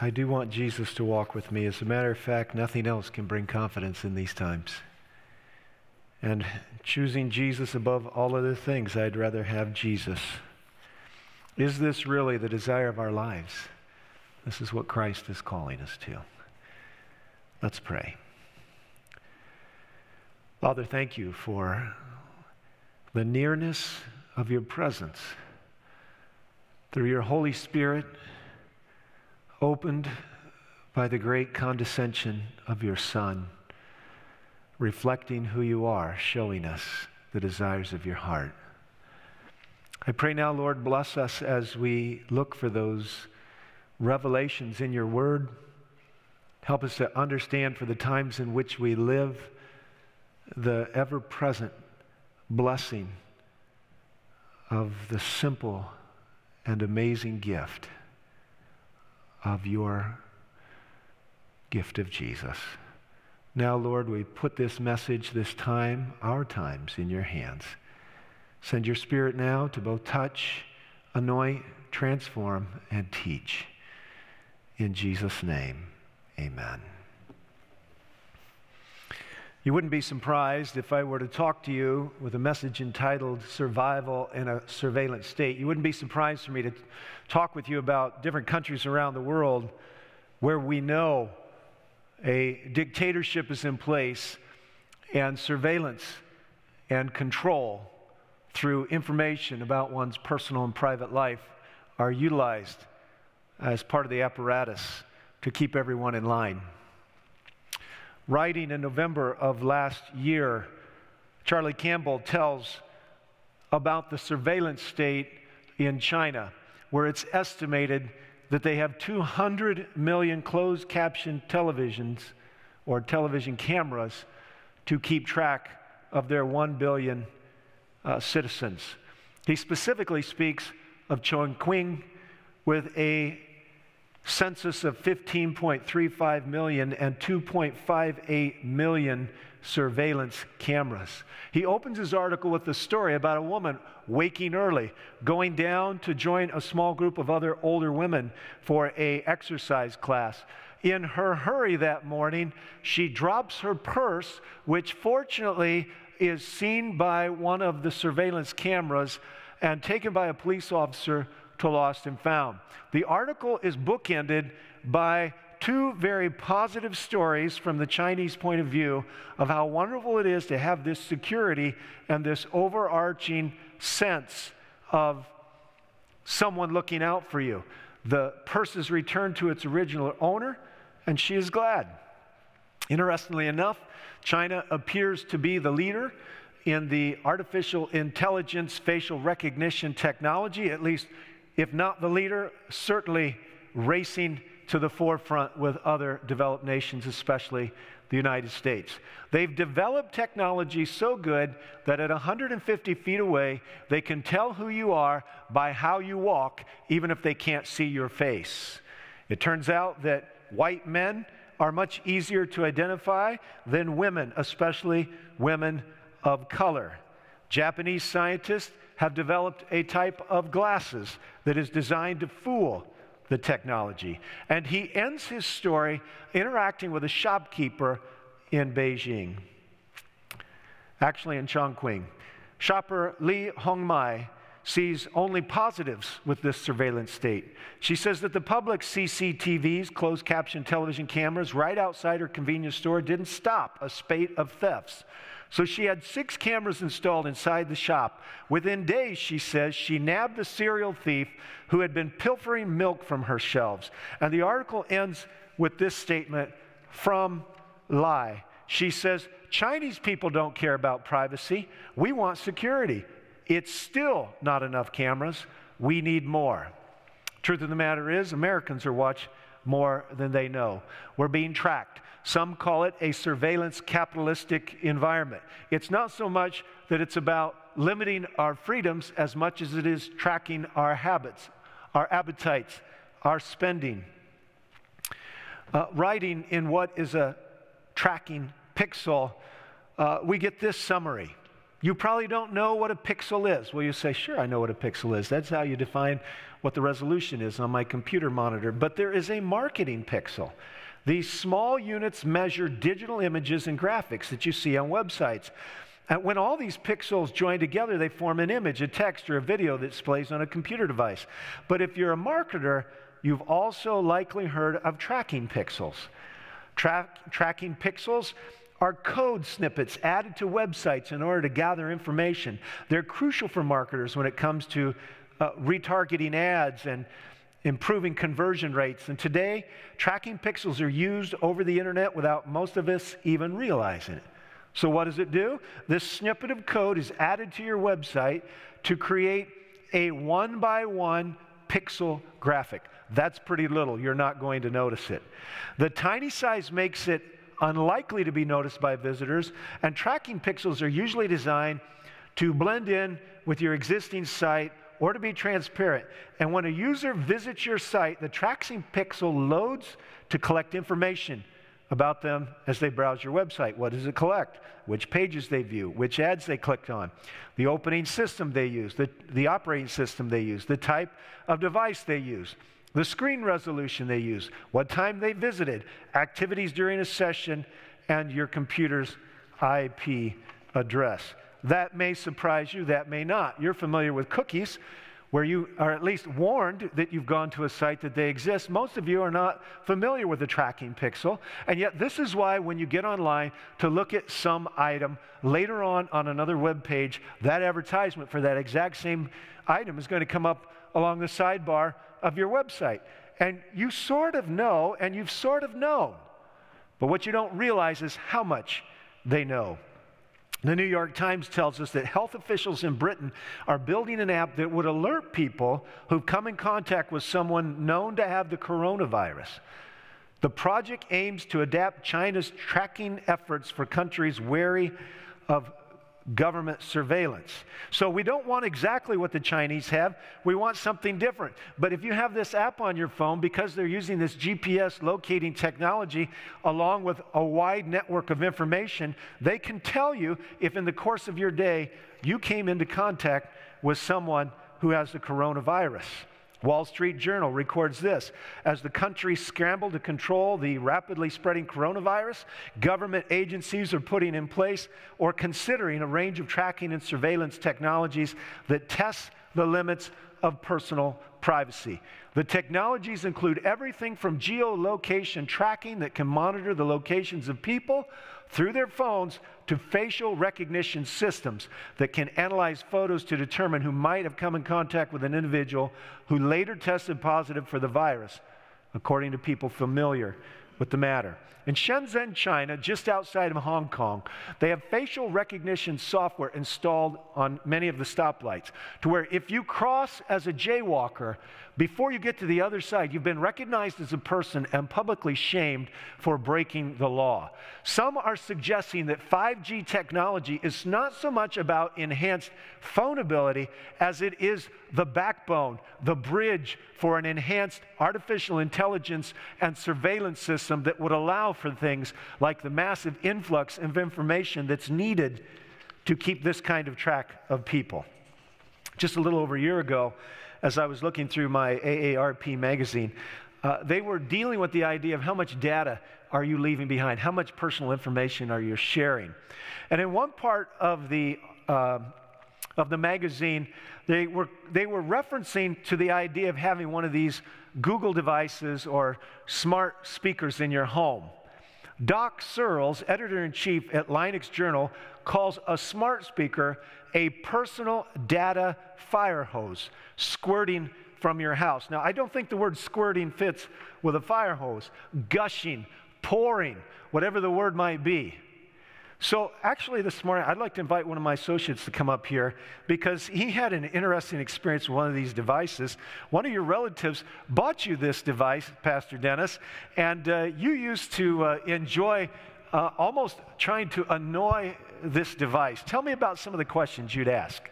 I do want Jesus to walk with me. As a matter of fact, nothing else can bring confidence in these times. And choosing Jesus above all other things, I'd rather have Jesus. Is this really the desire of our lives? This is what Christ is calling us to. Let's pray. Father, thank you for the nearness of your presence through your Holy Spirit, opened by the great condescension of your Son reflecting who you are, showing us the desires of your heart. I pray now, Lord, bless us as we look for those revelations in your word. Help us to understand for the times in which we live the ever present blessing of the simple and amazing gift of your gift of Jesus. Now, Lord, we put this message, this time, our times, in your hands. Send your Spirit now to both touch, anoint, transform, and teach. In Jesus' name, amen. You wouldn't be surprised if I were to talk to you with a message entitled Survival in a Surveillance State. You wouldn't be surprised for me to talk with you about different countries around the world where we know a dictatorship is in place and surveillance and control through information about one's personal and private life are utilized as part of the apparatus to keep everyone in line. Writing in November of last year, Charlie Campbell tells about the surveillance state in China, where it's estimated that they have 200 million closed caption televisions or television cameras to keep track of their 1 billion uh, citizens. He specifically speaks of Chongqing with a census of 15.35 million and 2.58 million surveillance cameras. He opens his article with the story about a woman waking early, going down to join a small group of other older women for a exercise class. In her hurry that morning, she drops her purse, which fortunately is seen by one of the surveillance cameras and taken by a police officer to lost and found. The article is bookended by two very positive stories from the Chinese point of view of how wonderful it is to have this security and this overarching sense of someone looking out for you. The purse is returned to its original owner, and she is glad. Interestingly enough, China appears to be the leader in the artificial intelligence facial recognition technology, at least, if not the leader, certainly racing to the forefront with other developed nations, especially the United States. They've developed technology so good that at 150 feet away, they can tell who you are by how you walk, even if they can't see your face. It turns out that white men are much easier to identify than women, especially women of color. Japanese scientists have developed a type of glasses that is designed to fool the technology. And he ends his story interacting with a shopkeeper in Beijing, actually in Chongqing. Shopper Li Hongmai sees only positives with this surveillance state. She says that the public CCTVs, closed caption television cameras, right outside her convenience store didn't stop a spate of thefts. So she had six cameras installed inside the shop. Within days, she says, she nabbed the serial thief who had been pilfering milk from her shelves. And the article ends with this statement from Lie. She says, Chinese people don't care about privacy. We want security. It's still not enough cameras. We need more. Truth of the matter is, Americans are watched more than they know. We're being tracked. Some call it a surveillance capitalistic environment. It's not so much that it's about limiting our freedoms as much as it is tracking our habits, our appetites, our spending. Uh, writing in what is a tracking pixel, uh, we get this summary. You probably don't know what a pixel is. Well, you say, sure, I know what a pixel is. That's how you define what the resolution is on my computer monitor. But there is a marketing pixel. These small units measure digital images and graphics that you see on websites. And when all these pixels join together, they form an image, a text, or a video that displays on a computer device. But if you're a marketer, you've also likely heard of tracking pixels. Tra- tracking pixels are code snippets added to websites in order to gather information. They're crucial for marketers when it comes to uh, retargeting ads and improving conversion rates. And today, tracking pixels are used over the internet without most of us even realizing it. So, what does it do? This snippet of code is added to your website to create a one by one pixel graphic. That's pretty little. You're not going to notice it. The tiny size makes it unlikely to be noticed by visitors, and tracking pixels are usually designed to blend in with your existing site or to be transparent. And when a user visits your site, the tracking pixel loads to collect information about them as they browse your website. What does it collect? Which pages they view, which ads they clicked on, the opening system they use, the, the operating system they use, the type of device they use the screen resolution they use, what time they visited, activities during a session, and your computer's IP address. That may surprise you, that may not. You're familiar with cookies, where you are at least warned that you've gone to a site that they exist. Most of you are not familiar with the tracking pixel, and yet this is why when you get online to look at some item later on on another web page, that advertisement for that exact same item is going to come up along the sidebar of your website. And you sort of know, and you've sort of known. But what you don't realize is how much they know. The New York Times tells us that health officials in Britain are building an app that would alert people who've come in contact with someone known to have the coronavirus. The project aims to adapt China's tracking efforts for countries wary of government surveillance. So we don't want exactly what the Chinese have. We want something different. But if you have this app on your phone, because they're using this GPS locating technology along with a wide network of information, they can tell you if in the course of your day you came into contact with someone who has the coronavirus. Wall Street Journal records this As the country scrambled to control the rapidly spreading coronavirus, government agencies are putting in place or considering a range of tracking and surveillance technologies that test the limits of personal privacy. The technologies include everything from geolocation tracking that can monitor the locations of people through their phones to facial recognition systems that can analyze photos to determine who might have come in contact with an individual who later tested positive for the virus, according to people familiar with the matter. In Shenzhen, China, just outside of Hong Kong, they have facial recognition software installed on many of the stoplights to where if you cross as a jaywalker, before you get to the other side, you've been recognized as a person and publicly shamed for breaking the law. Some are suggesting that 5G technology is not so much about enhanced phone ability as it is the backbone, the bridge for an enhanced artificial intelligence and surveillance system that would allow for things like the massive influx of information that's needed to keep this kind of track of people. Just a little over a year ago, as I was looking through my AARP magazine, uh, they were dealing with the idea of how much data are you leaving behind? How much personal information are you sharing? And in one part of the, uh, of the magazine, they were, they were referencing to the idea of having one of these Google devices or smart speakers in your home. Doc Searls, editor in chief at Linux Journal, calls a smart speaker a personal data fire hose squirting from your house. Now, I don't think the word squirting fits with a fire hose. Gushing, pouring, whatever the word might be. So, actually, this morning, I'd like to invite one of my associates to come up here because he had an interesting experience with one of these devices. One of your relatives bought you this device, Pastor Dennis, and uh, you used to uh, enjoy uh, almost trying to annoy this device. Tell me about some of the questions you'd ask.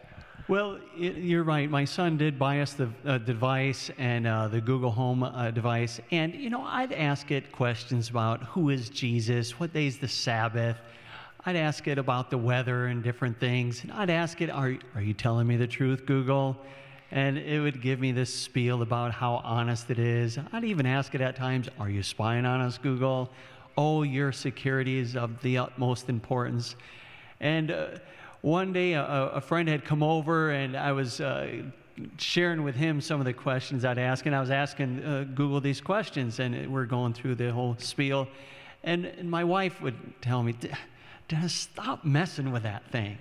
Well, you're right. My son did buy us the uh, device and uh, the Google Home uh, device. And, you know, I'd ask it questions about who is Jesus, what day is the Sabbath, I'd ask it about the weather and different things. And I'd ask it, are, are you telling me the truth, Google? And it would give me this spiel about how honest it is. I'd even ask it at times, Are you spying on us, Google? Oh, your security is of the utmost importance. And uh, one day, a, a, friend had come over, and I was uh, sharing with him some of the questions I'd ask. And I was asking uh, Google these questions, and we're going through the whole spiel. And, and my wife would tell me, Dennis, stop messing with that thing.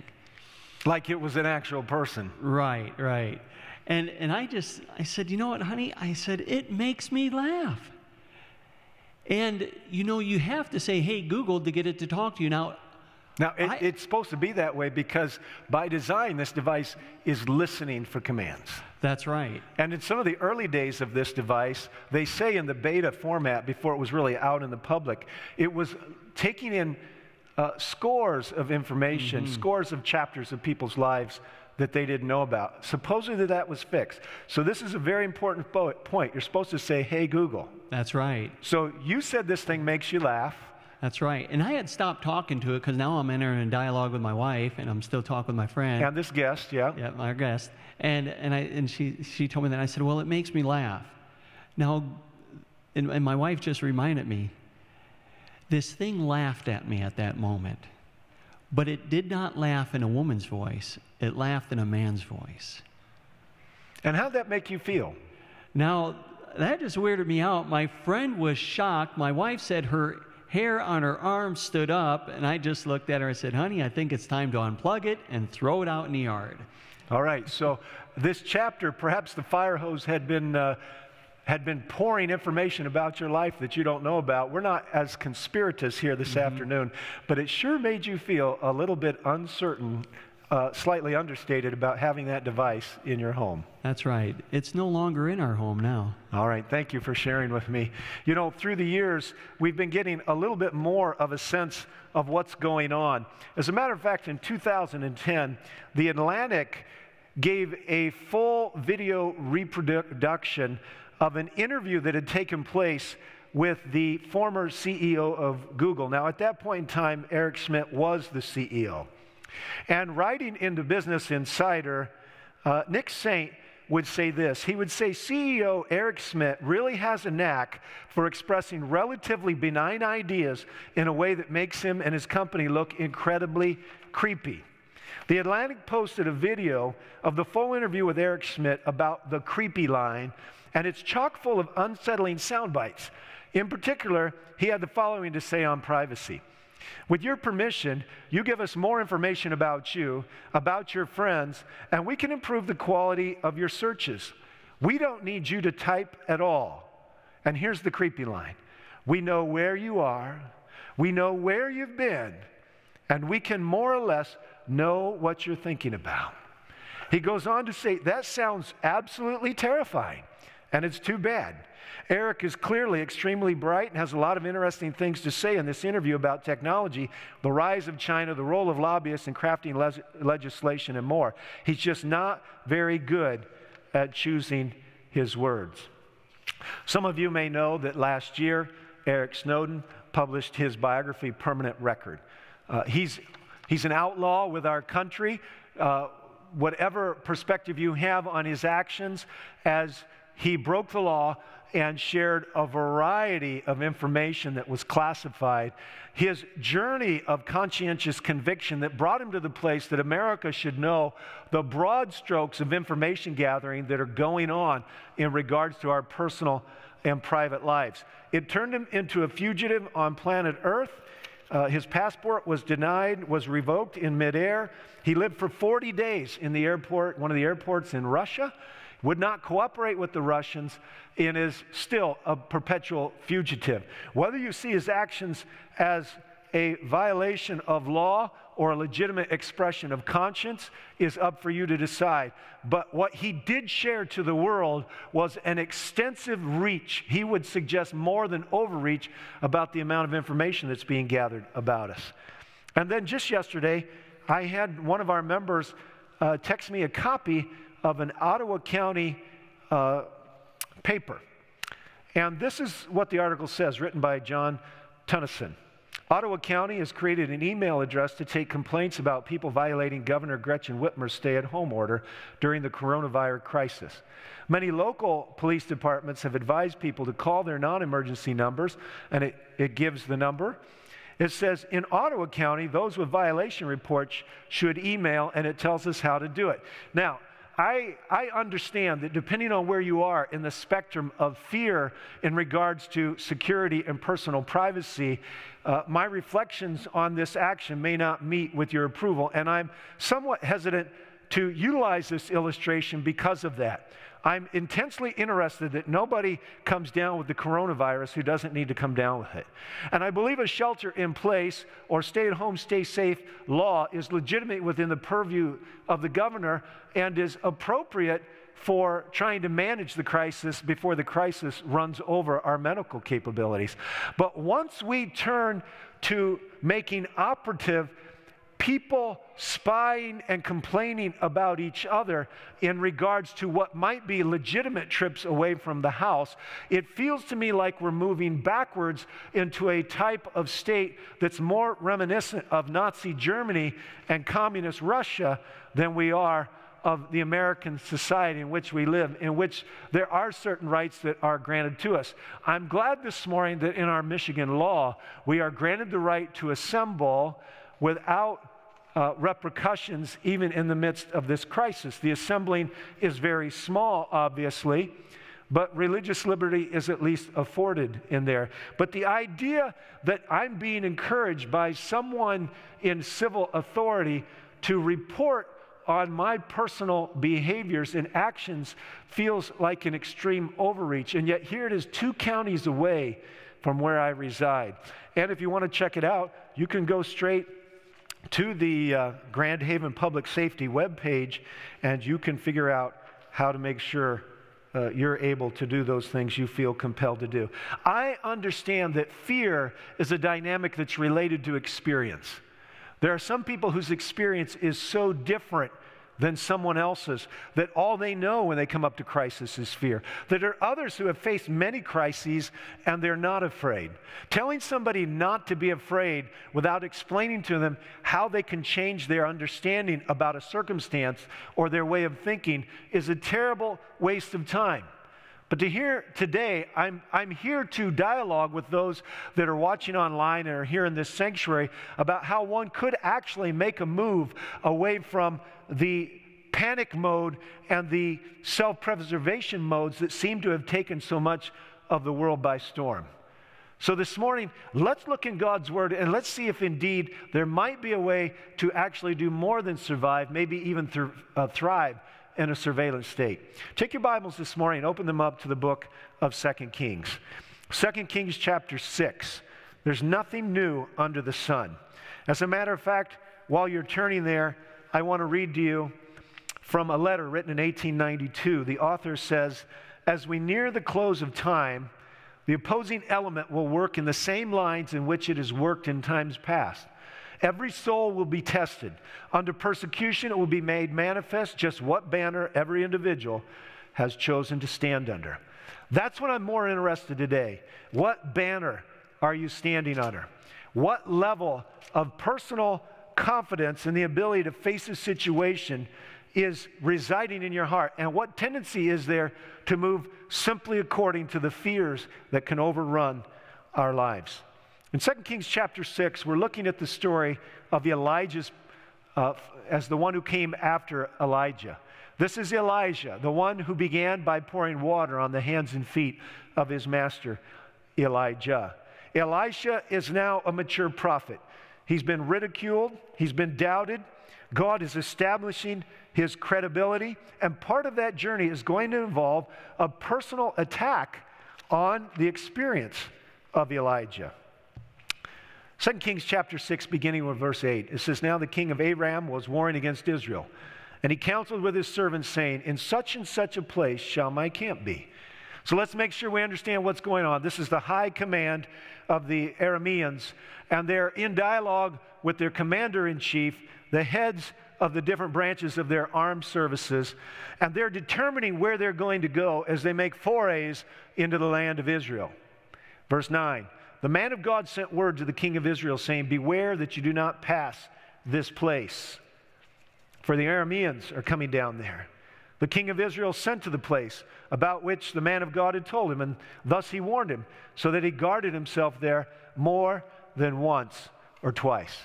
Like it was an actual person. Right, right. And, and I just, I said, you know what, honey? I said, it makes me laugh. And, you know, you have to say, hey, Google, to get it to talk to you. Now, now, it, I, it's supposed to be that way because by design, this device is listening for commands. That's right. And in some of the early days of this device, they say in the beta format, before it was really out in the public, it was taking in uh, scores of information, mm-hmm. scores of chapters of people's lives that they didn't know about. Supposedly that was fixed. So this is a very important point. You're supposed to say, hey, Google. That's right. So you said this thing makes you laugh. That's right. And I had stopped talking to it because now I'm entering a dialogue with my wife and I'm still talking with my friend. And this guest, yeah. Yeah, my guest. And, and, I, and she, she told me that. I said, well, it makes me laugh. Now, and, and my wife just reminded me, this thing laughed at me at that moment. But it did not laugh in a woman's voice, it laughed in a man's voice. And how'd that make you feel? Now, that just weirded me out. My friend was shocked. My wife said her hair on her arm stood up, and I just looked at her and said, Honey, I think it's time to unplug it and throw it out in the yard. All right, so this chapter, perhaps the fire hose had been. Uh, had been pouring information about your life that you don't know about. We're not as conspirators here this mm-hmm. afternoon, but it sure made you feel a little bit uncertain, uh, slightly understated about having that device in your home. That's right. It's no longer in our home now. All right. Thank you for sharing with me. You know, through the years, we've been getting a little bit more of a sense of what's going on. As a matter of fact, in 2010, The Atlantic gave a full video reproduction of an interview that had taken place with the former CEO of Google. Now, at that point in time, Eric Schmidt was the CEO. And writing into Business Insider, uh, Nick Saint would say this. He would say CEO Eric Schmidt really has a knack for expressing relatively benign ideas in a way that makes him and his company look incredibly creepy. The Atlantic posted a video of the full interview with Eric Schmidt about the creepy line and it's chock full of unsettling sound bites. In particular, he had the following to say on privacy. With your permission, you give us more information about you, about your friends, and we can improve the quality of your searches. We don't need you to type at all. And here's the creepy line We know where you are, we know where you've been, and we can more or less know what you're thinking about. He goes on to say, That sounds absolutely terrifying. And it's too bad. Eric is clearly extremely bright and has a lot of interesting things to say in this interview about technology, the rise of China, the role of lobbyists in crafting le- legislation, and more. He's just not very good at choosing his words. Some of you may know that last year, Eric Snowden published his biography, Permanent Record. Uh, he's, he's an outlaw with our country. Uh, whatever perspective you have on his actions as he broke the law and shared a variety of information that was classified. His journey of conscientious conviction that brought him to the place that America should know the broad strokes of information gathering that are going on in regards to our personal and private lives. It turned him into a fugitive on planet Earth. Uh, his passport was denied, was revoked in midair. He lived for 40 days in the airport, one of the airports in Russia would not cooperate with the Russians, and is still a perpetual fugitive. Whether you see his actions as a violation of law or a legitimate expression of conscience is up for you to decide. But what he did share to the world was an extensive reach. He would suggest more than overreach about the amount of information that's being gathered about us. And then just yesterday, I had one of our members uh, text me a copy of an Ottawa County uh, paper. And this is what the article says, written by John Tunnison. Ottawa County has created an email address to take complaints about people violating Governor Gretchen Whitmer's stay at home order during the coronavirus crisis. Many local police departments have advised people to call their non emergency numbers, and it, it gives the number. It says in Ottawa County, those with violation reports should email, and it tells us how to do it. Now, I, I understand that depending on where you are in the spectrum of fear in regards to security and personal privacy, uh, my reflections on this action may not meet with your approval. And I'm somewhat hesitant to utilize this illustration because of that. I'm intensely interested that nobody comes down with the coronavirus who doesn't need to come down with it. And I believe a shelter in place or stay at home, stay safe law is legitimate within the purview of the governor and is appropriate for trying to manage the crisis before the crisis runs over our medical capabilities. But once we turn to making operative people spying and complaining about each other in regards to what might be legitimate trips away from the house, it feels to me like we're moving backwards into a type of state that's more reminiscent of Nazi Germany and communist Russia than we are of the American society in which we live, in which there are certain rights that are granted to us. I'm glad this morning that in our Michigan law, we are granted the right to assemble without uh, repercussions even in the midst of this crisis. The assembling is very small, obviously, but religious liberty is at least afforded in there. But the idea that I'm being encouraged by someone in civil authority to report on my personal behaviors and actions feels like an extreme overreach. And yet, here it is, two counties away from where I reside. And if you want to check it out, you can go straight to the uh, Grand Haven Public Safety webpage, and you can figure out how to make sure uh, you're able to do those things you feel compelled to do. I understand that fear is a dynamic that's related to experience. There are some people whose experience is so different than someone else's, that all they know when they come up to crisis is fear. That there are others who have faced many crises and they're not afraid. Telling somebody not to be afraid without explaining to them how they can change their understanding about a circumstance or their way of thinking is a terrible waste of time. But to hear today, I'm, I'm here to dialogue with those that are watching online and are here in this sanctuary about how one could actually make a move away from the panic mode and the self preservation modes that seem to have taken so much of the world by storm. So, this morning, let's look in God's Word and let's see if indeed there might be a way to actually do more than survive, maybe even th- uh, thrive in a surveillance state. Take your Bibles this morning and open them up to the book of Second Kings. Second Kings chapter 6. There's nothing new under the sun. As a matter of fact, while you're turning there, I want to read to you from a letter written in 1892. The author says, As we near the close of time, the opposing element will work in the same lines in which it has worked in times past. Every soul will be tested. Under persecution, it will be made manifest just what banner every individual has chosen to stand under. That's what I'm more interested today. What banner are you standing under? What level of personal confidence and the ability to face a situation is residing in your heart? And what tendency is there to move simply according to the fears that can overrun our lives? In 2 Kings chapter 6, we're looking at the story of Elisha's, uh, as the one who came after Elijah. This is Elisha, the one who began by pouring water on the hands and feet of his master, Elijah. Elisha is now a mature prophet. He's been ridiculed, he's been doubted. God is establishing his credibility, and part of that journey is going to involve a personal attack on the experience of Elisha. 2 Kings chapter 6, beginning with verse 8, it says, Now the king of Aram was warring against Israel, and he counseled with his servants, saying, In such and such a place shall my camp be. So let's make sure we understand what's going on. This is the high command of the Arameans, and they're in dialogue with their commander in chief, the heads of the different branches of their armed services, and they're determining where they're going to go as they make forays into the land of Israel. Verse 9 The man of God sent word to the king of Israel, saying, Beware that you do not pass this place, for the Arameans are coming down there. The king of Israel sent to the place about which the man of God had told him, and thus he warned him, so that he guarded himself there more than once or twice.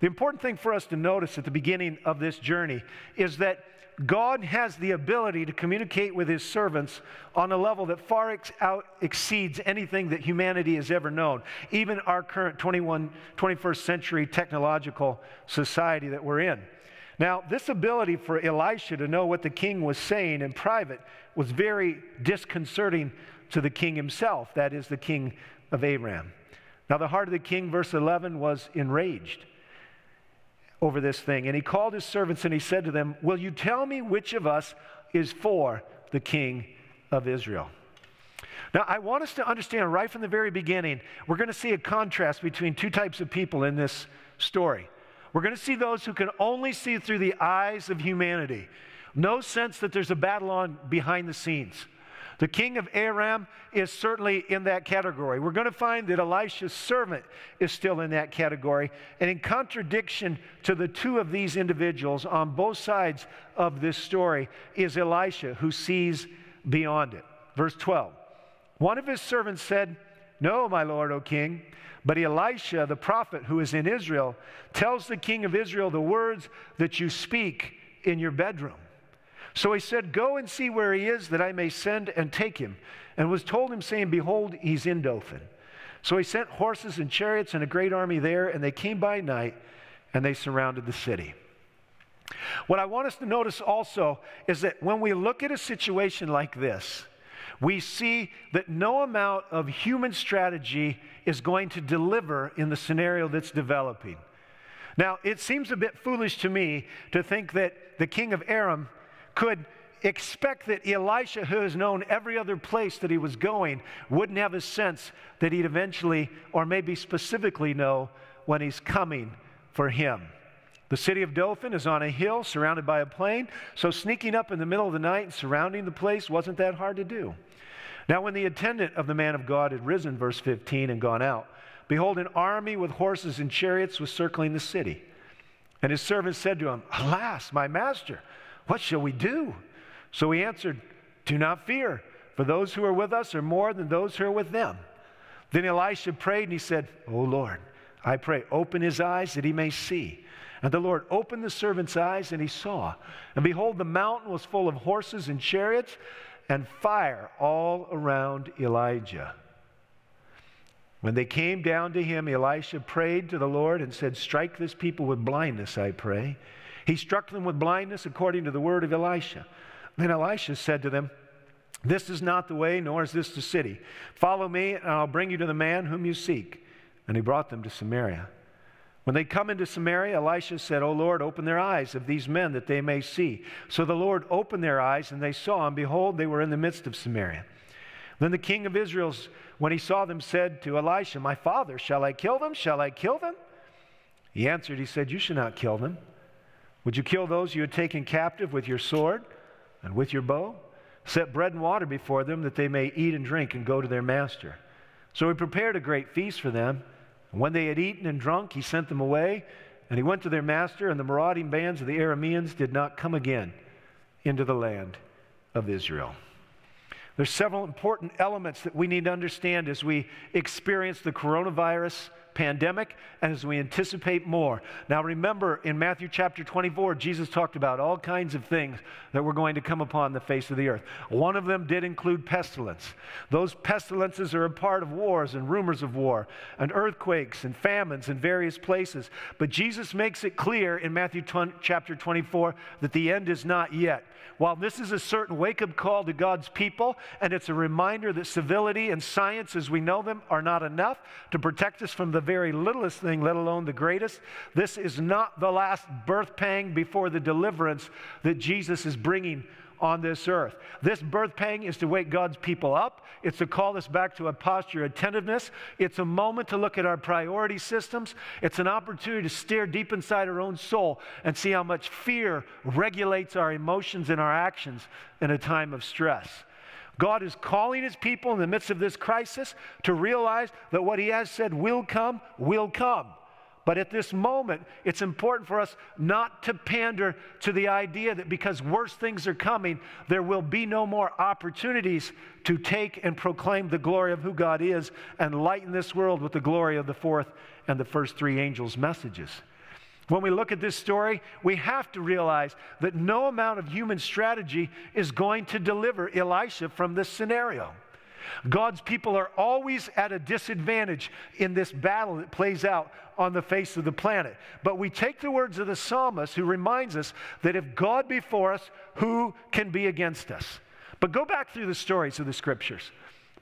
The important thing for us to notice at the beginning of this journey is that God has the ability to communicate with his servants on a level that far ex- out exceeds anything that humanity has ever known, even our current 21, 21st century technological society that we're in. Now, this ability for Elisha to know what the king was saying in private was very disconcerting to the king himself, that is, the king of Aram. Now, the heart of the king, verse 11, was enraged over this thing. And he called his servants and he said to them, Will you tell me which of us is for the king of Israel? Now, I want us to understand right from the very beginning, we're going to see a contrast between two types of people in this story. We're going to see those who can only see through the eyes of humanity, no sense that there's a battle on behind the scenes. The king of Aram is certainly in that category. We're going to find that Elisha's servant is still in that category. And in contradiction to the two of these individuals on both sides of this story is Elisha, who sees beyond it. Verse 12 One of his servants said, No, my lord, O king. But Elisha, the prophet who is in Israel, tells the king of Israel the words that you speak in your bedroom. So he said, Go and see where he is, that I may send and take him. And was told him, saying, Behold, he's in Dothan. So he sent horses and chariots and a great army there, and they came by night and they surrounded the city. What I want us to notice also is that when we look at a situation like this, we see that no amount of human strategy is going to deliver in the scenario that's developing. Now, it seems a bit foolish to me to think that the king of Aram could expect that Elisha, who has known every other place that he was going, wouldn't have a sense that he'd eventually, or maybe specifically, know when he's coming for him. The city of Dothan is on a hill surrounded by a plain, so sneaking up in the middle of the night and surrounding the place wasn't that hard to do. Now, when the attendant of the man of God had risen, verse 15, and gone out, behold, an army with horses and chariots was circling the city. And his servant said to him, Alas, my master, what shall we do? So he answered, Do not fear, for those who are with us are more than those who are with them. Then Elisha prayed and he said, O Lord, I pray, open his eyes that he may see. And the Lord opened the servant's eyes and he saw. And behold, the mountain was full of horses and chariots and fire all around Elisha. When they came down to him, Elisha prayed to the Lord and said, Strike this people with blindness, I pray. He struck them with blindness according to the word of Elisha. Then Elisha said to them, This is not the way, nor is this the city. Follow me, and I'll bring you to the man whom you seek. And he brought them to Samaria. When they come into Samaria, Elisha said, O Lord, open their eyes of these men that they may see. So the Lord opened their eyes, and they saw, and behold, they were in the midst of Samaria. Then the king of Israel, when he saw them, said to Elisha, My father, shall I kill them? Shall I kill them? He answered, He said, You shall not kill them. Would you kill those you had taken captive with your sword and with your bow? Set bread and water before them that they may eat and drink and go to their master. So he prepared a great feast for them. And when they had eaten and drunk, he sent them away, and he went to their master, and the marauding bands of the Arameans did not come again into the land of Israel. There's several important elements that we need to understand as we experience the coronavirus pandemic and as we anticipate more. Now, remember in Matthew chapter 24, Jesus talked about all kinds of things that were going to come upon the face of the earth. One of them did include pestilence. Those pestilences are a part of wars and rumors of war, and earthquakes and famines in various places. But Jesus makes it clear in Matthew 20, chapter 24 that the end is not yet. While this is a certain wake up call to God's people, and it's a reminder that civility and science as we know them are not enough to protect us from the very littlest thing, let alone the greatest, this is not the last birth pang before the deliverance that Jesus is bringing on this earth. This birth pang is to wake God's people up. It's to call us back to a posture of attentiveness. It's a moment to look at our priority systems. It's an opportunity to stare deep inside our own soul and see how much fear regulates our emotions and our actions in a time of stress. God is calling his people in the midst of this crisis to realize that what he has said will come, will come. But at this moment, it's important for us not to pander to the idea that because worse things are coming, there will be no more opportunities to take and proclaim the glory of who God is and lighten this world with the glory of the fourth and the first three angels' messages. When we look at this story, we have to realize that no amount of human strategy is going to deliver Elisha from this scenario. God's people are always at a disadvantage in this battle that plays out on the face of the planet. But we take the words of the psalmist who reminds us that if God be for us, who can be against us? But go back through the stories of the scriptures.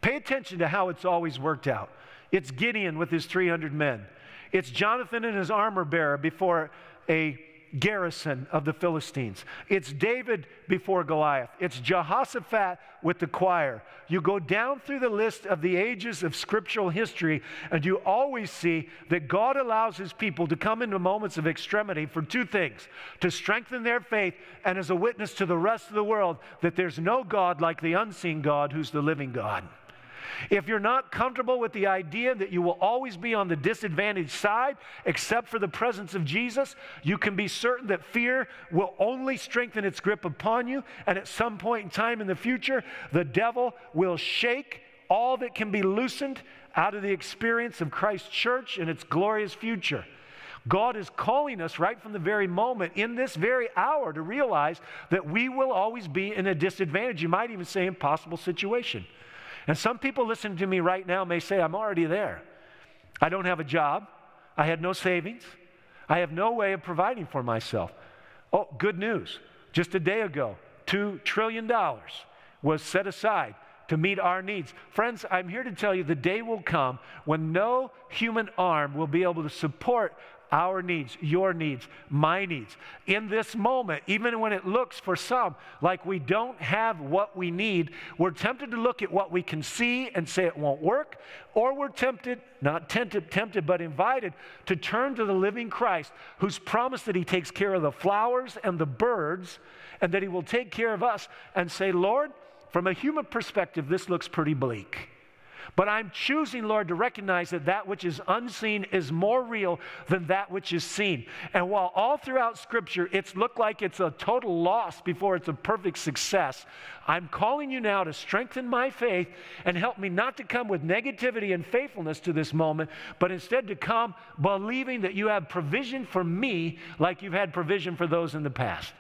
Pay attention to how it's always worked out. It's Gideon with his 300 men. It's Jonathan and his armor bearer before a garrison of the Philistines. It's David before Goliath. It's Jehoshaphat with the choir. You go down through the list of the ages of scriptural history, and you always see that God allows his people to come into moments of extremity for two things to strengthen their faith and as a witness to the rest of the world that there's no God like the unseen God who's the living God. If you're not comfortable with the idea that you will always be on the disadvantaged side, except for the presence of Jesus, you can be certain that fear will only strengthen its grip upon you. And at some point in time in the future, the devil will shake all that can be loosened out of the experience of Christ's church and its glorious future. God is calling us right from the very moment, in this very hour, to realize that we will always be in a disadvantage. You might even say impossible situation. And some people listening to me right now may say, I'm already there. I don't have a job. I had no savings. I have no way of providing for myself. Oh, good news. Just a day ago, $2 trillion was set aside to meet our needs. Friends, I'm here to tell you the day will come when no human arm will be able to support our needs, your needs, my needs. In this moment, even when it looks for some like we don't have what we need, we're tempted to look at what we can see and say it won't work, or we're tempted, not tempted, tempted, but invited to turn to the living Christ who's promised that he takes care of the flowers and the birds and that he will take care of us and say, Lord, from a human perspective, this looks pretty bleak. But I'm choosing, Lord, to recognize that that which is unseen is more real than that which is seen. And while all throughout Scripture it's looked like it's a total loss before it's a perfect success, I'm calling you now to strengthen my faith and help me not to come with negativity and faithfulness to this moment, but instead to come believing that you have provision for me like you've had provision for those in the past.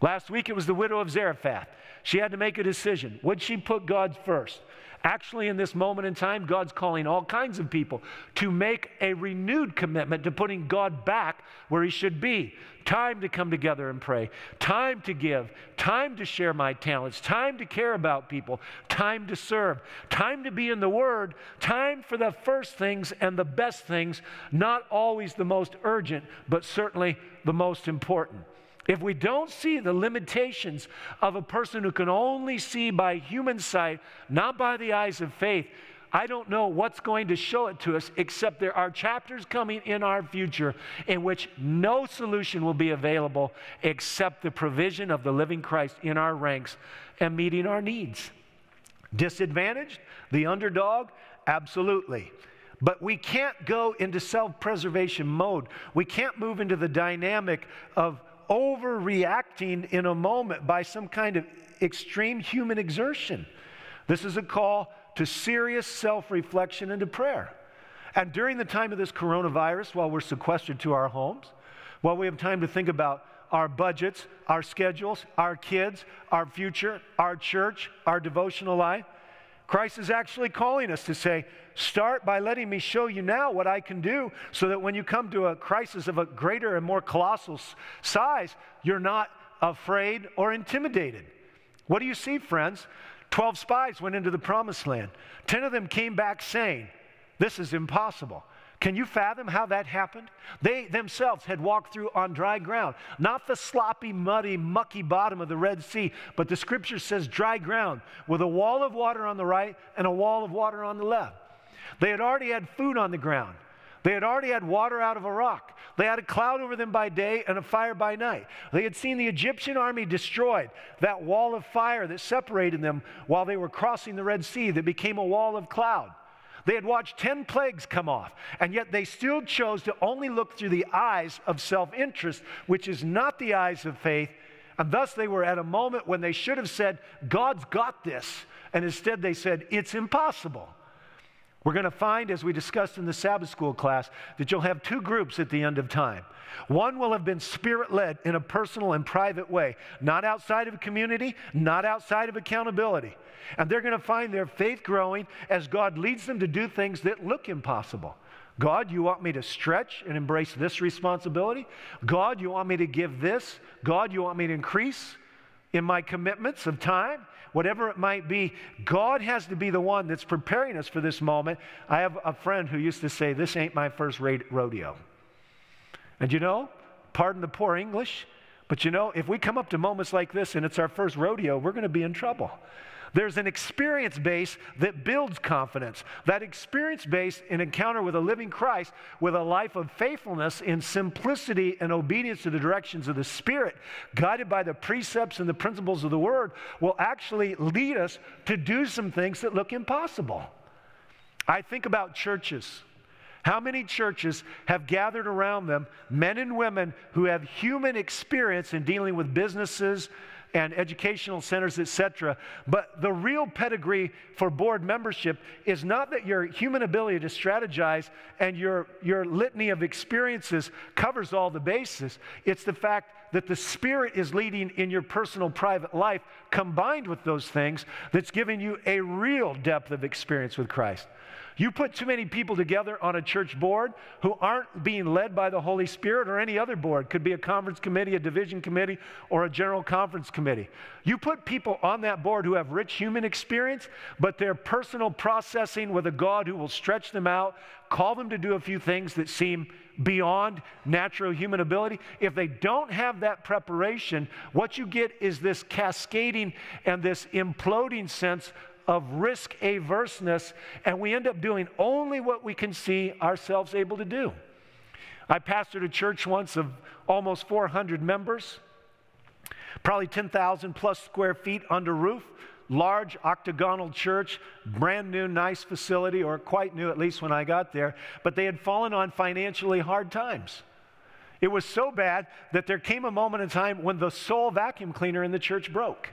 Last week it was the widow of Zarephath. She had to make a decision. Would she put God first? Actually, in this moment in time, God's calling all kinds of people to make a renewed commitment to putting God back where He should be. Time to come together and pray, time to give, time to share my talents, time to care about people, time to serve, time to be in the Word, time for the first things and the best things, not always the most urgent, but certainly the most important. If we don't see the limitations of a person who can only see by human sight, not by the eyes of faith, I don't know what's going to show it to us, except there are chapters coming in our future in which no solution will be available except the provision of the living Christ in our ranks and meeting our needs. Disadvantaged? The underdog? Absolutely. But we can't go into self preservation mode. We can't move into the dynamic of overreacting in a moment by some kind of extreme human exertion. This is a call to serious self reflection and to prayer. And during the time of this coronavirus, while we're sequestered to our homes, while we have time to think about our budgets, our schedules, our kids, our future, our church, our devotional life, Christ is actually calling us to say, start by letting me show you now what I can do so that when you come to a crisis of a greater and more colossal size, you're not afraid or intimidated. What do you see, friends? Twelve spies went into the promised land. Ten of them came back saying, This is impossible. Can you fathom how that happened? They themselves had walked through on dry ground, not the sloppy, muddy, mucky bottom of the Red Sea, but the scripture says dry ground with a wall of water on the right and a wall of water on the left. They had already had food on the ground. They had already had water out of a rock. They had a cloud over them by day and a fire by night. They had seen the Egyptian army destroyed, that wall of fire that separated them while they were crossing the Red Sea that became a wall of cloud. They had watched 10 plagues come off, and yet they still chose to only look through the eyes of self interest, which is not the eyes of faith. And thus they were at a moment when they should have said, God's got this. And instead they said, It's impossible. We're going to find, as we discussed in the Sabbath school class, that you'll have two groups at the end of time. One will have been spirit led in a personal and private way, not outside of community, not outside of accountability. And they're going to find their faith growing as God leads them to do things that look impossible. God, you want me to stretch and embrace this responsibility? God, you want me to give this? God, you want me to increase in my commitments of time? Whatever it might be, God has to be the one that's preparing us for this moment. I have a friend who used to say, This ain't my first rodeo. And you know, pardon the poor English, but you know, if we come up to moments like this and it's our first rodeo, we're going to be in trouble. There's an experience base that builds confidence. That experience base, an encounter with a living Christ, with a life of faithfulness in simplicity and obedience to the directions of the Spirit, guided by the precepts and the principles of the Word, will actually lead us to do some things that look impossible. I think about churches. How many churches have gathered around them men and women who have human experience in dealing with businesses, and educational centers, etc. But the real pedigree for board membership is not that your human ability to strategize and your, your litany of experiences covers all the bases. It's the fact that the Spirit is leading in your personal private life combined with those things that's giving you a real depth of experience with Christ. You put too many people together on a church board who aren't being led by the Holy Spirit or any other board. Could be a conference committee, a division committee, or a general conference committee. You put people on that board who have rich human experience, but their personal processing with a God who will stretch them out, call them to do a few things that seem beyond natural human ability. If they don't have that preparation, what you get is this cascading and this imploding sense of risk averseness, and we end up doing only what we can see ourselves able to do. I pastored a church once of almost 400 members, probably 10,000 plus square feet under roof, large octagonal church, brand new, nice facility, or quite new at least when I got there, but they had fallen on financially hard times. It was so bad that there came a moment in time when the sole vacuum cleaner in the church broke.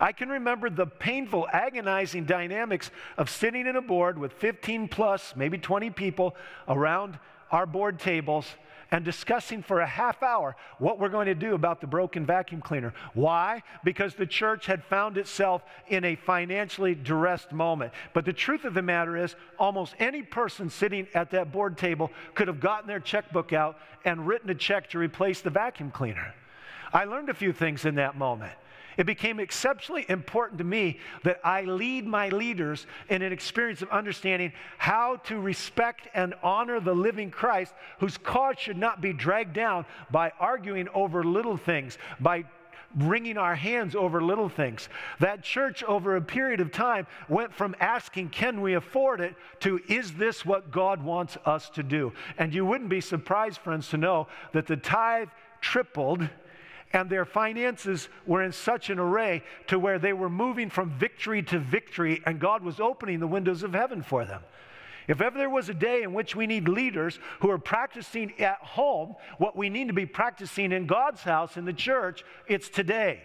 I can remember the painful, agonizing dynamics of sitting in a board with 15 plus, maybe 20 people around our board tables and discussing for a half hour what we're going to do about the broken vacuum cleaner. Why? Because the church had found itself in a financially duressed moment. But the truth of the matter is, almost any person sitting at that board table could have gotten their checkbook out and written a check to replace the vacuum cleaner. I learned a few things in that moment. It became exceptionally important to me that I lead my leaders in an experience of understanding how to respect and honor the living Christ, whose cause should not be dragged down by arguing over little things, by wringing our hands over little things. That church, over a period of time, went from asking, Can we afford it? to Is this what God wants us to do? And you wouldn't be surprised, friends, to know that the tithe tripled and their finances were in such an array to where they were moving from victory to victory, and God was opening the windows of heaven for them. If ever there was a day in which we need leaders who are practicing at home what we need to be practicing in God's house, in the church, it's today.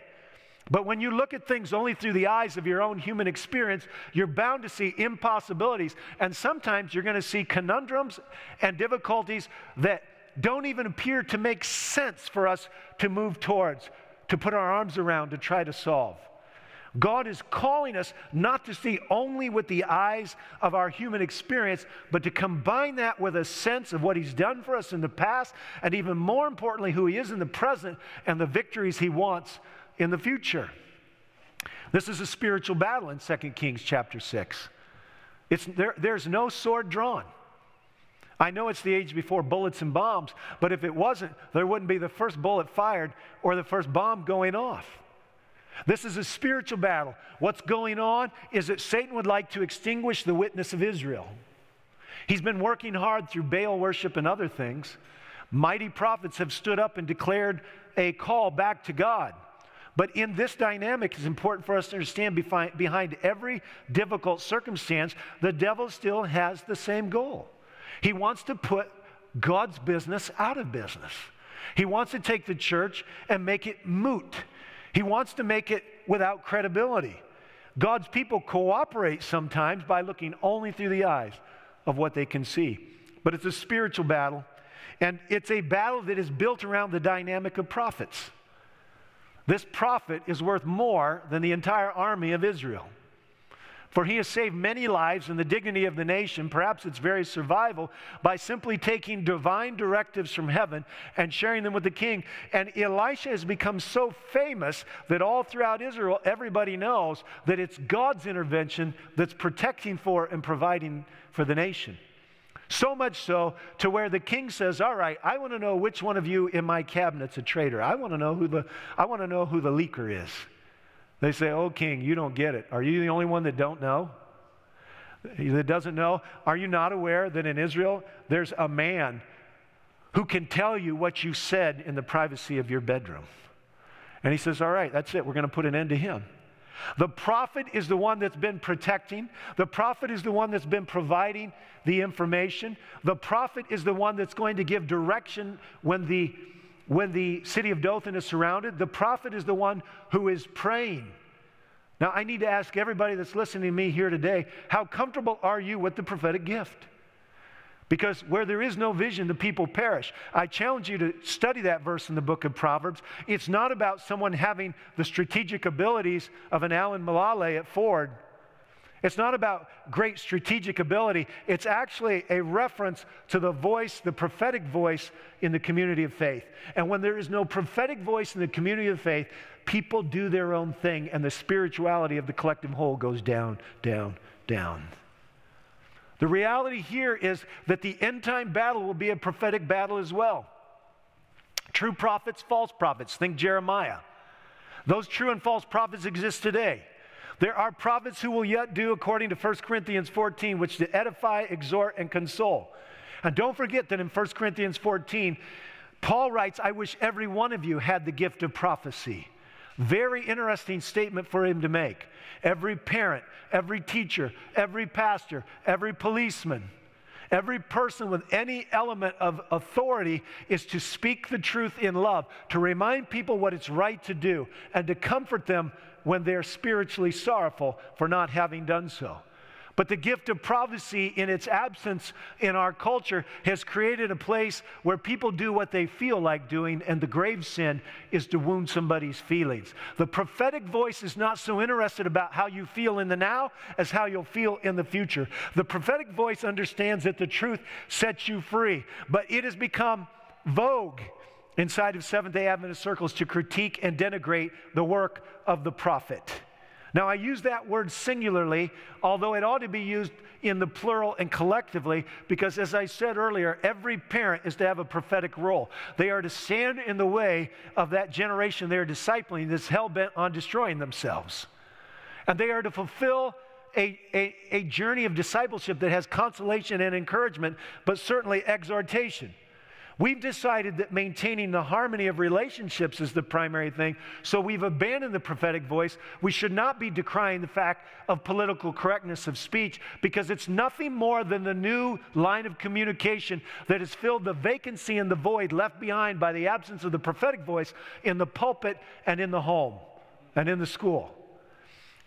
But when you look at things only through the eyes of your own human experience, you're bound to see impossibilities. And sometimes you're going to see conundrums and difficulties that don't even appear to make sense for us to move towards, to put our arms around, to try to solve. God is calling us not to see only with the eyes of our human experience, but to combine that with a sense of what He's done for us in the past, and even more importantly, who He is in the present and the victories He wants in the future. This is a spiritual battle in 2 Kings chapter 6. It's, there, there's no sword drawn. I know it's the age before bullets and bombs, but if it wasn't, there wouldn't be the first bullet fired or the first bomb going off. This is a spiritual battle. What's going on is that Satan would like to extinguish the witness of Israel. He's been working hard through Baal worship and other things, Mighty prophets have stood up and declared a call back to God. But in this dynamic, it's important for us to understand behind every difficult circumstance, the devil still has the same goal. He wants to put God's business out of business. He wants to take the church and make it moot. He wants to make it without credibility. God's people cooperate sometimes by looking only through the eyes of what they can see. But it's a spiritual battle, and it's a battle that is built around the dynamic of prophets. This prophet is worth more than the entire army of Israel. For he has saved many lives and the dignity of the nation, perhaps its very survival, by simply taking divine directives from heaven and sharing them with the king. And Elisha has become so famous that all throughout Israel, everybody knows that it's God's intervention that's protecting for and providing for the nation. So much so to where the king says, All right, I want to know which one of you in my cabinet's a traitor. I want to know who the, I want to know who the leaker is. They say, Oh, king, you don't get it. Are you the only one that don't know? That doesn't know? Are you not aware that in Israel there's a man who can tell you what you said in the privacy of your bedroom? And he says, All right, that's it. We're going to put an end to him. The prophet is the one that's been protecting. The prophet is the one that's been providing the information. The prophet is the one that's going to give direction when the when the city of Dothan is surrounded, the prophet is the one who is praying. Now, I need to ask everybody that's listening to me here today how comfortable are you with the prophetic gift? Because where there is no vision, the people perish. I challenge you to study that verse in the book of Proverbs. It's not about someone having the strategic abilities of an Alan Mulally at Ford it's not about great strategic ability. It's actually a reference to the voice, the prophetic voice in the community of faith. And when there is no prophetic voice in the community of faith, people do their own thing, and the spirituality of the collective whole goes down, down, down. The reality here is that the end time battle will be a prophetic battle as well. True prophets, false prophets. Think Jeremiah. Those true and false prophets exist today. There are prophets who will yet do according to 1 Corinthians 14, which to edify, exhort, and console. And don't forget that in 1 Corinthians 14, Paul writes, I wish every one of you had the gift of prophecy. Very interesting statement for him to make. Every parent, every teacher, every pastor, every policeman, every person with any element of authority is to speak the truth in love, to remind people what it's right to do, and to comfort them when they're spiritually sorrowful for not having done so. But the gift of prophecy, in its absence in our culture, has created a place where people do what they feel like doing, and the grave sin is to wound somebody's feelings. The prophetic voice is not so interested about how you feel in the now as how you'll feel in the future. The prophetic voice understands that the truth sets you free, but it has become vogue inside of Seventh day Adventist circles to critique and denigrate the work of the prophet. Now, I use that word singularly, although it ought to be used in the plural and collectively, because as I said earlier, every parent is to have a prophetic role. They are to stand in the way of that generation they are discipling that's hell bent on destroying themselves. And they are to fulfill a, a, a journey of discipleship that has consolation and encouragement, but certainly exhortation. We've decided that maintaining the harmony of relationships is the primary thing, so we've abandoned the prophetic voice. We should not be decrying the fact of political correctness of speech because it's nothing more than the new line of communication that has filled the vacancy and the void left behind by the absence of the prophetic voice in the pulpit and in the home and in the school.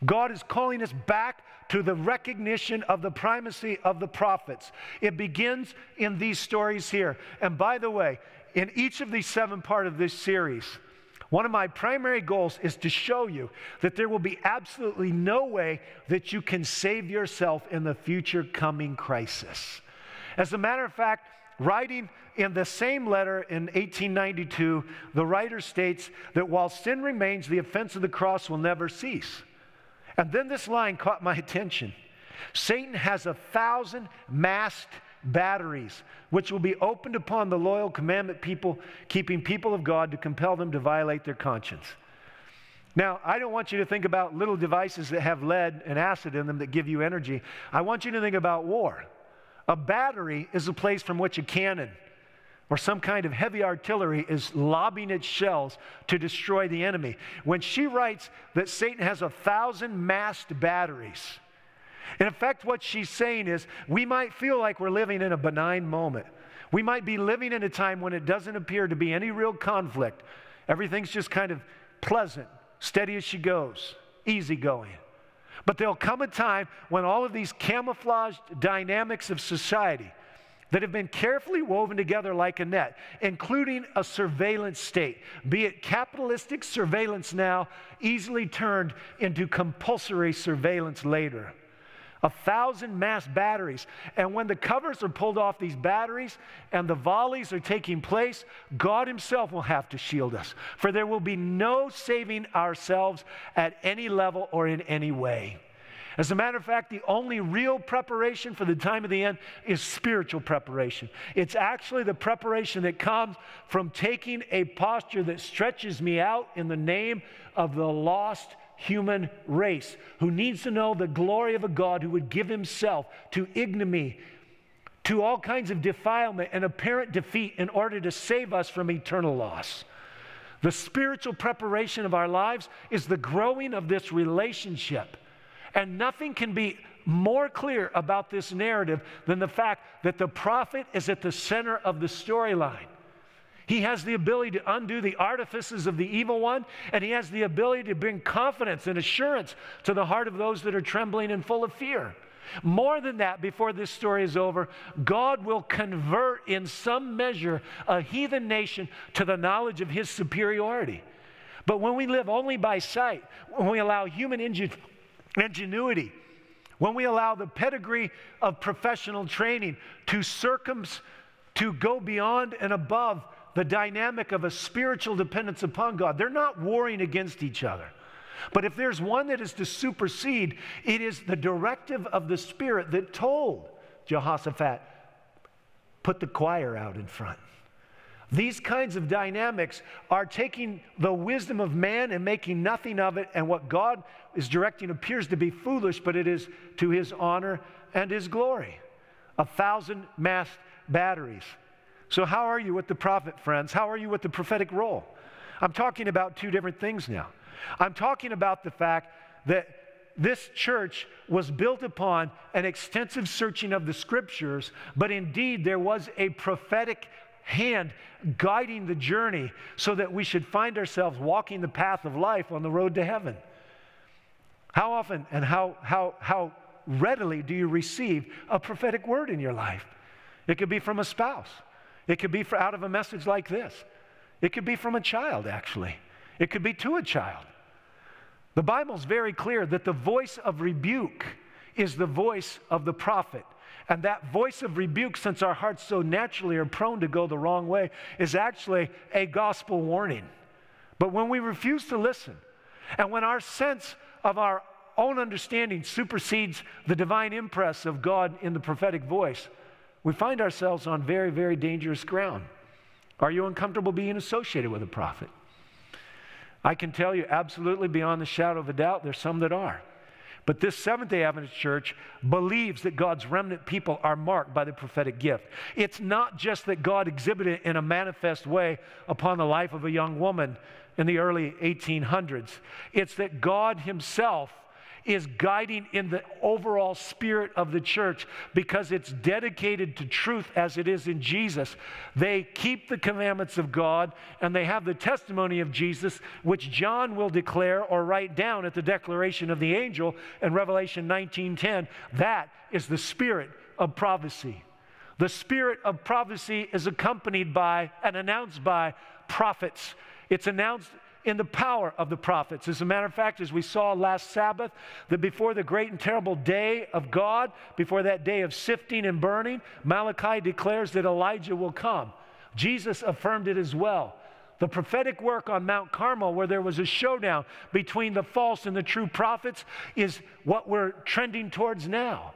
God is calling us back to the recognition of the primacy of the prophets. It begins in these stories here. And by the way, in each of these seven part of this series, one of my primary goals is to show you that there will be absolutely no way that you can save yourself in the future coming crisis. As a matter of fact, writing in the same letter in 1892, the writer states that while sin remains, the offense of the cross will never cease. And then this line caught my attention Satan has a thousand masked batteries, which will be opened upon the loyal commandment people, keeping people of God to compel them to violate their conscience. Now, I don't want you to think about little devices that have lead and acid in them that give you energy. I want you to think about war. A battery is a place from which a cannon or some kind of heavy artillery is lobbing its shells to destroy the enemy. When she writes that Satan has a thousand masked batteries, in effect, what she's saying is we might feel like we're living in a benign moment. We might be living in a time when it doesn't appear to be any real conflict. Everything's just kind of pleasant, steady as she goes, easygoing. But there'll come a time when all of these camouflaged dynamics of society that have been carefully woven together like a net, including a surveillance state, be it capitalistic surveillance now, easily turned into compulsory surveillance later a thousand masked batteries. And when the covers are pulled off these batteries and the volleys are taking place, God Himself will have to shield us. For there will be no saving ourselves at any level or in any way. As a matter of fact, the only real preparation for the time of the end is spiritual preparation. It's actually the preparation that comes from taking a posture that stretches me out in the name of the lost human race who needs to know the glory of a God who would give himself to ignominy, to all kinds of defilement and apparent defeat in order to save us from eternal loss. The spiritual preparation of our lives is the growing of this relationship. And nothing can be more clear about this narrative than the fact that the prophet is at the center of the storyline. He has the ability to undo the artifices of the evil one, and he has the ability to bring confidence and assurance to the heart of those that are trembling and full of fear. More than that, before this story is over, God will convert in some measure a heathen nation to the knowledge of his superiority. But when we live only by sight, when we allow human ingenuity, when we allow the pedigree of professional training to circum to go beyond and above the dynamic of a spiritual dependence upon God. They're not warring against each other. But if there's one that is to supersede, it is the directive of the Spirit that told Jehoshaphat, put the choir out in front. These kinds of dynamics are taking the wisdom of man and making nothing of it, and what God is directing appears to be foolish, but it is to his honor and his glory. A thousand masked batteries. So, how are you with the prophet, friends? How are you with the prophetic role? I'm talking about two different things now. I'm talking about the fact that this church was built upon an extensive searching of the scriptures, but indeed there was a prophetic hand guiding the journey so that we should find ourselves walking the path of life on the road to heaven. How often and how, how, how readily do you receive a prophetic word in your life? It could be from a spouse. It could be out of a message like this. It could be from a child, actually. It could be to a child. The Bible's very clear that the voice of rebuke is the voice of the prophet. And that voice of rebuke, since our hearts so naturally are prone to go the wrong way, is actually a gospel warning. But when we refuse to listen, and when our sense of our own understanding supersedes the divine impress of God in the prophetic voice, we find ourselves on very, very dangerous ground. Are you uncomfortable being associated with a prophet? I can tell you absolutely beyond the shadow of a doubt, there's some that are. But this Seventh day Adventist church believes that God's remnant people are marked by the prophetic gift. It's not just that God exhibited in a manifest way upon the life of a young woman in the early 1800s, it's that God Himself is guiding in the overall spirit of the church because it's dedicated to truth as it is in Jesus. They keep the commandments of God and they have the testimony of Jesus, which John will declare or write down at the declaration of the angel in Revelation 19:10. That is the spirit of prophecy. The spirit of prophecy is accompanied by and announced by prophets. It's announced in the power of the prophets. As a matter of fact, as we saw last Sabbath, that before the great and terrible day of God, before that day of sifting and burning, Malachi declares that Elijah will come. Jesus affirmed it as well. The prophetic work on Mount Carmel, where there was a showdown between the false and the true prophets, is what we're trending towards now.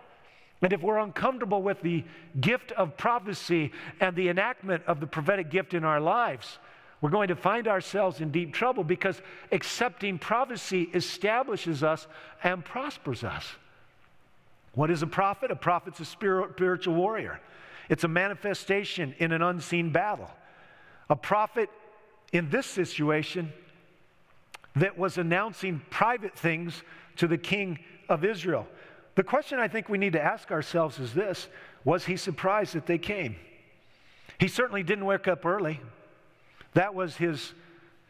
And if we're uncomfortable with the gift of prophecy and the enactment of the prophetic gift in our lives, we're going to find ourselves in deep trouble because accepting prophecy establishes us and prospers us. What is a prophet? A prophet's a spiritual warrior. it's a manifestation in an unseen battle. A prophet in this situation that was announcing private things to the king of Israel. The question I think we need to ask ourselves is this Was he surprised that they came? He certainly didn't wake up early. That was his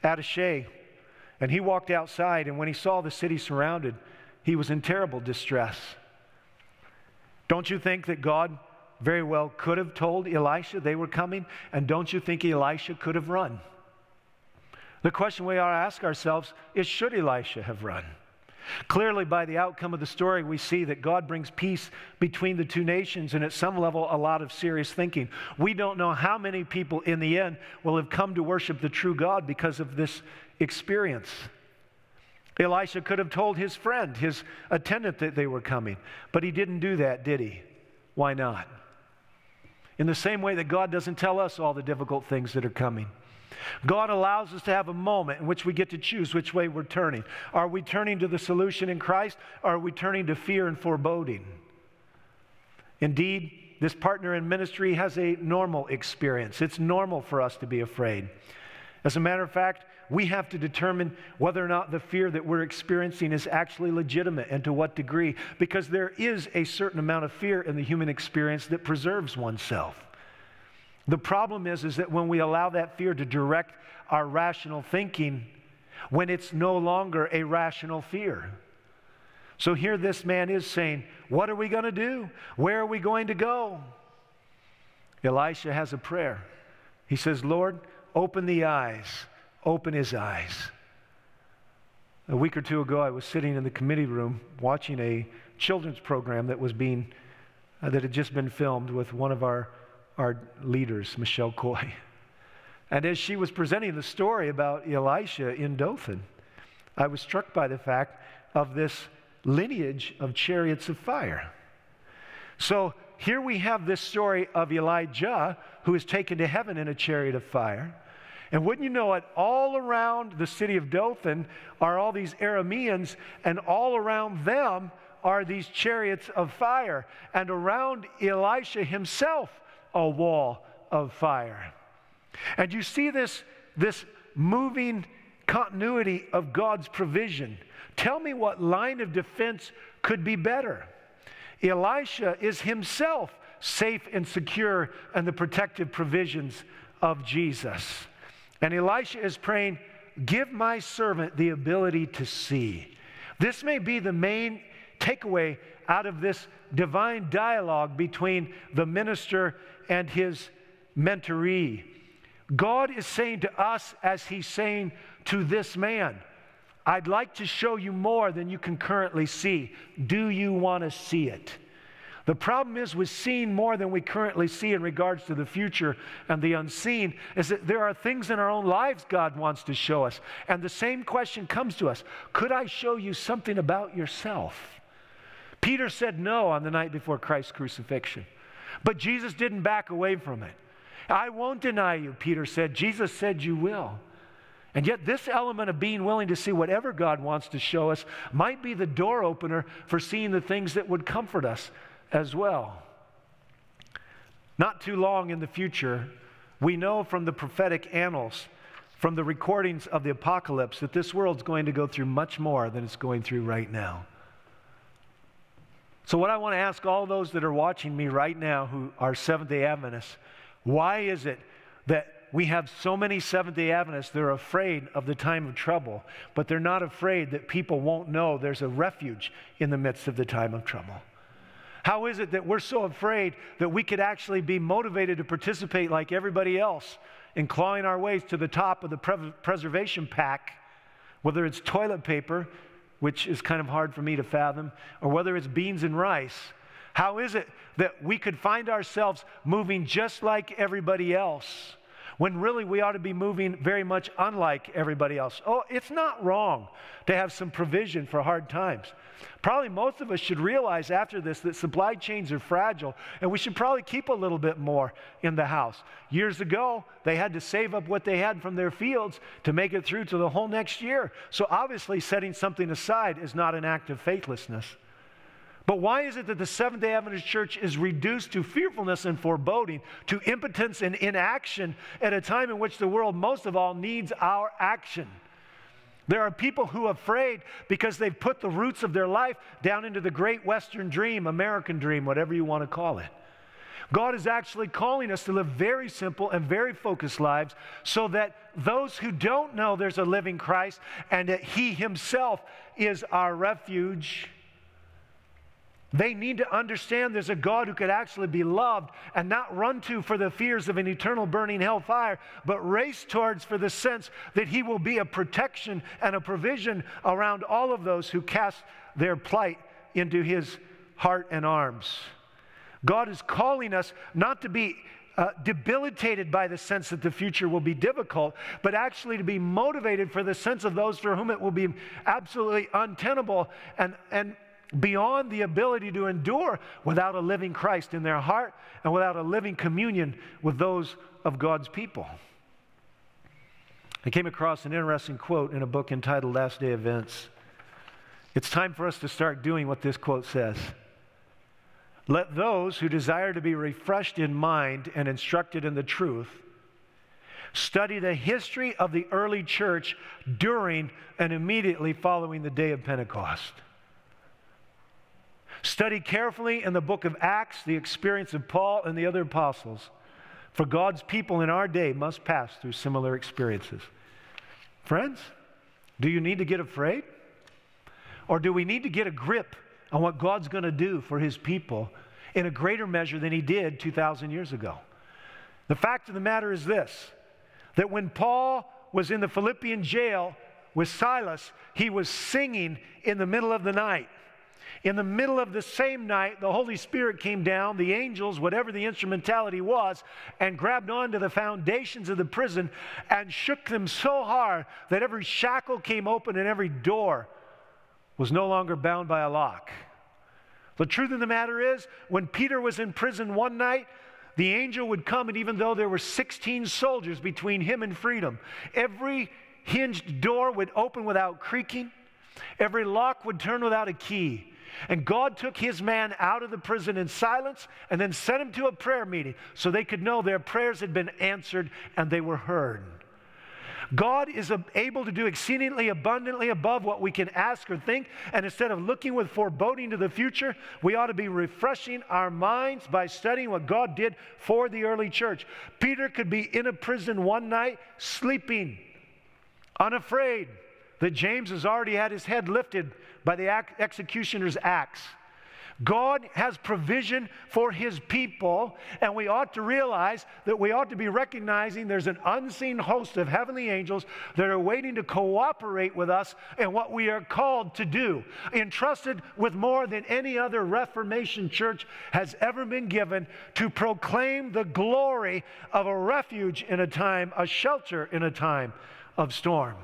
attache. And he walked outside, and when he saw the city surrounded, he was in terrible distress. Don't you think that God very well could have told Elisha they were coming? And don't you think Elisha could have run? The question we ought to ask ourselves is should Elisha have run? Clearly, by the outcome of the story, we see that God brings peace between the two nations, and at some level, a lot of serious thinking. We don't know how many people in the end will have come to worship the true God because of this experience. Elisha could have told his friend, his attendant, that they were coming, but he didn't do that, did he? Why not? In the same way that God doesn't tell us all the difficult things that are coming. God allows us to have a moment in which we get to choose which way we're turning. Are we turning to the solution in Christ, or are we turning to fear and foreboding? Indeed, this partner in ministry has a normal experience. It's normal for us to be afraid. As a matter of fact, we have to determine whether or not the fear that we're experiencing is actually legitimate and to what degree, because there is a certain amount of fear in the human experience that preserves oneself. The problem is, is that when we allow that fear to direct our rational thinking, when it's no longer a rational fear. So here this man is saying, What are we going to do? Where are we going to go? Elisha has a prayer. He says, Lord, open the eyes open his eyes. A week or two ago, I was sitting in the committee room watching a children's program that was being, uh, that had just been filmed with one of our, our leaders, Michelle Coy. And as she was presenting the story about Elisha in Dothan, I was struck by the fact of this lineage of chariots of fire. So here we have this story of Elijah who is taken to heaven in a chariot of fire. And wouldn't you know it, all around the city of Dothan are all these Arameans, and all around them are these chariots of fire, and around Elisha himself, a wall of fire. And you see this, this moving continuity of God's provision. Tell me what line of defense could be better. Elisha is himself safe and secure in the protective provisions of Jesus. And Elisha is praying, Give my servant the ability to see. This may be the main takeaway out of this divine dialogue between the minister and his mentoree. God is saying to us, as he's saying to this man, I'd like to show you more than you can currently see. Do you want to see it? The problem is with seeing more than we currently see in regards to the future and the unseen is that there are things in our own lives God wants to show us. And the same question comes to us Could I show you something about yourself? Peter said no on the night before Christ's crucifixion, but Jesus didn't back away from it. I won't deny you, Peter said. Jesus said you will. And yet, this element of being willing to see whatever God wants to show us might be the door opener for seeing the things that would comfort us as well. Not too long in the future, we know from the prophetic annals, from the recordings of the apocalypse, that this world's going to go through much more than it's going through right now. So, what I want to ask all those that are watching me right now who are Seventh day Adventists, why is it that we have so many Seventh day Adventists that are afraid of the time of trouble, but they're not afraid that people won't know there's a refuge in the midst of the time of trouble? How is it that we're so afraid that we could actually be motivated to participate like everybody else in clawing our ways to the top of the pre- preservation pack, whether it's toilet paper, which is kind of hard for me to fathom, or whether it's beans and rice? How is it that we could find ourselves moving just like everybody else? When really we ought to be moving very much unlike everybody else. Oh, it's not wrong to have some provision for hard times. Probably most of us should realize after this that supply chains are fragile and we should probably keep a little bit more in the house. Years ago, they had to save up what they had from their fields to make it through to the whole next year. So obviously, setting something aside is not an act of faithlessness. But why is it that the Seventh day Adventist Church is reduced to fearfulness and foreboding, to impotence and inaction at a time in which the world most of all needs our action? There are people who are afraid because they've put the roots of their life down into the great Western dream, American dream, whatever you want to call it. God is actually calling us to live very simple and very focused lives so that those who don't know there's a living Christ and that He Himself is our refuge they need to understand there's a God who could actually be loved and not run to for the fears of an eternal burning hellfire, but race towards for the sense that He will be a protection and a provision around all of those who cast their plight into His heart and arms. God is calling us not to be uh, debilitated by the sense that the future will be difficult, but actually to be motivated for the sense of those for whom it will be absolutely untenable and, and beyond the ability to endure without a living Christ in their heart and without a living communion with those of God's people. I came across an interesting quote in a book entitled Last Day Events. It's time for us to start doing what this quote says. Let those who desire to be refreshed in mind and instructed in the truth study the history of the early church during and immediately following the day of Pentecost. Study carefully in the book of Acts the experience of Paul and the other apostles, for God's people in our day must pass through similar experiences. Friends, do you need to get afraid? Or do we need to get a grip on what God's going to do for his people in a greater measure than he did 2,000 years ago? The fact of the matter is this that when Paul was in the Philippian jail with Silas, he was singing in the middle of the night. In the middle of the same night, the Holy Spirit came down, the angels, whatever the instrumentality was, and grabbed onto the foundations of the prison and shook them so hard that every shackle came open and every door was no longer bound by a lock. The truth of the matter is, when Peter was in prison one night, the angel would come, and even though there were 16 soldiers between him and freedom, every hinged door would open without creaking, every lock would turn without a key. And God took his man out of the prison in silence and then sent him to a prayer meeting so they could know their prayers had been answered and they were heard. God is able to do exceedingly abundantly above what we can ask or think. And instead of looking with foreboding to the future, we ought to be refreshing our minds by studying what God did for the early church. Peter could be in a prison one night, sleeping, unafraid that James has already had his head lifted by the executioner's axe. God has provision for his people, and we ought to realize that we ought to be recognizing there's an unseen host of heavenly angels that are waiting to cooperate with us in what we are called to do, entrusted with more than any other Reformation church has ever been given to proclaim the glory of a refuge in a time, a shelter in a time of storm.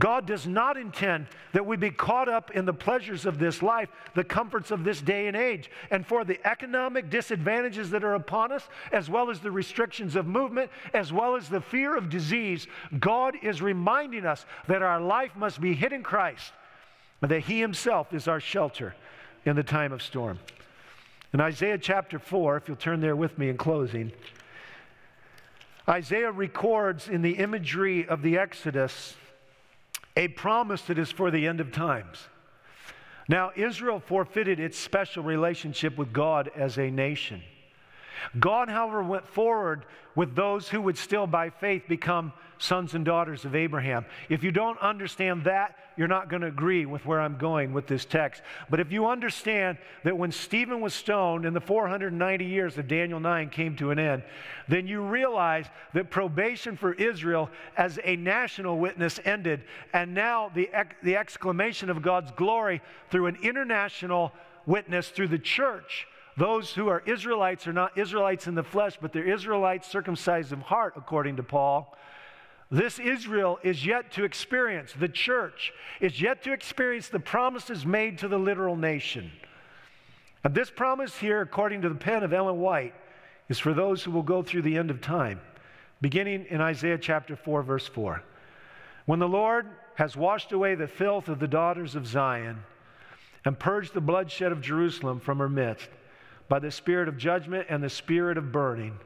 God does not intend that we be caught up in the pleasures of this life, the comforts of this day and age. And for the economic disadvantages that are upon us, as well as the restrictions of movement, as well as the fear of disease, God is reminding us that our life must be hid in Christ, and that He Himself is our shelter in the time of storm. In Isaiah chapter 4, if you'll turn there with me in closing, Isaiah records in the imagery of the Exodus a promise that is for the end of times. Now, Israel forfeited its special relationship with God as a nation. God, however, went forward with those who would still by faith become sons and daughters of Abraham. If you don't understand that, you're not going to agree with where I'm going with this text. But if you understand that when Stephen was stoned and the 490 years of Daniel 9 came to an end, then you realize that probation for Israel as a national witness ended. And now the, the exclamation of God's glory through an international witness through the church those who are Israelites are not Israelites in the flesh, but they're Israelites circumcised of heart, according to Paul. This Israel is yet to experience, the church is yet to experience the promises made to the literal nation. And this promise here, according to the pen of Ellen White, is for those who will go through the end of time, beginning in Isaiah chapter 4, verse 4. When the Lord has washed away the filth of the daughters of Zion, and purged the bloodshed of Jerusalem from her midst by the spirit of judgment and the spirit of burning.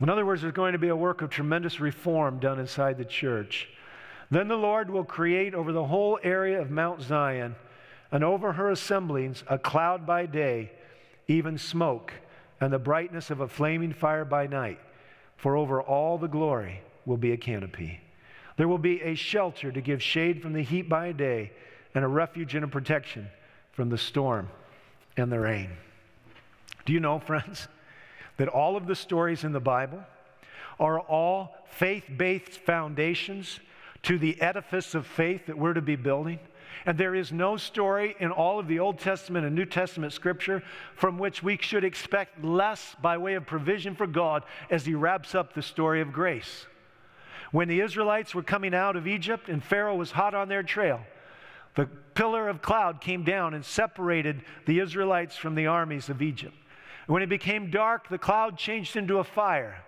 In other words, there's going to be a work of tremendous reform done inside the church. Then the Lord will create over the whole area of Mount Zion and over her assemblies a cloud by day, even smoke, and the brightness of a flaming fire by night. For over all the glory will be a canopy. There will be a shelter to give shade from the heat by day, and a refuge and a protection from the storm and the rain. Do you know, friends, that all of the stories in the Bible are all faith based foundations to the edifice of faith that we're to be building? And there is no story in all of the Old Testament and New Testament scripture from which we should expect less by way of provision for God as He wraps up the story of grace. When the Israelites were coming out of Egypt and Pharaoh was hot on their trail, the pillar of cloud came down and separated the Israelites from the armies of Egypt. When it became dark, the cloud changed into a fire.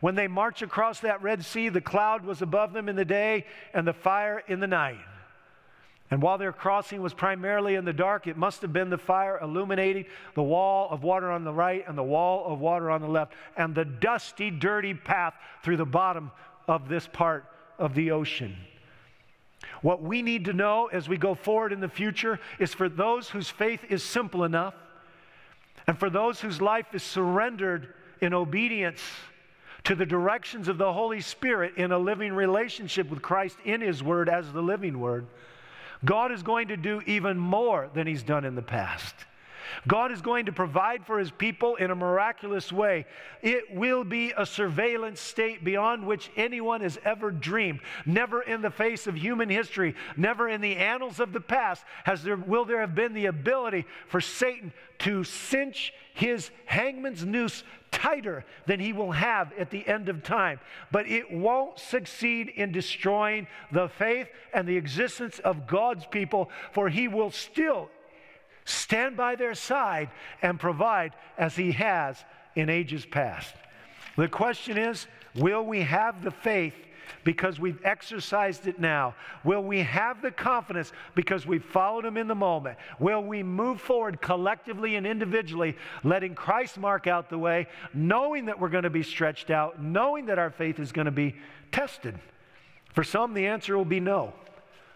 When they marched across that Red Sea, the cloud was above them in the day and the fire in the night. And while their crossing was primarily in the dark, it must have been the fire illuminating the wall of water on the right and the wall of water on the left, and the dusty, dirty path through the bottom of this part of the ocean. What we need to know as we go forward in the future is for those whose faith is simple enough, and for those whose life is surrendered in obedience to the directions of the Holy Spirit in a living relationship with Christ in His Word as the living Word, God is going to do even more than He's done in the past. God is going to provide for his people in a miraculous way. It will be a surveillance state beyond which anyone has ever dreamed. Never in the face of human history, never in the annals of the past has there, will there have been the ability for Satan to cinch his hangman's noose tighter than he will have at the end of time. But it won't succeed in destroying the faith and the existence of God's people, for he will still stand by their side and provide as he has in ages past. The question is will we have the faith because we've exercised it now? Will we have the confidence because we've followed him in the moment? Will we move forward collectively and individually, letting Christ mark out the way, knowing that we're going to be stretched out, knowing that our faith is going to be tested? For some, the answer will be no.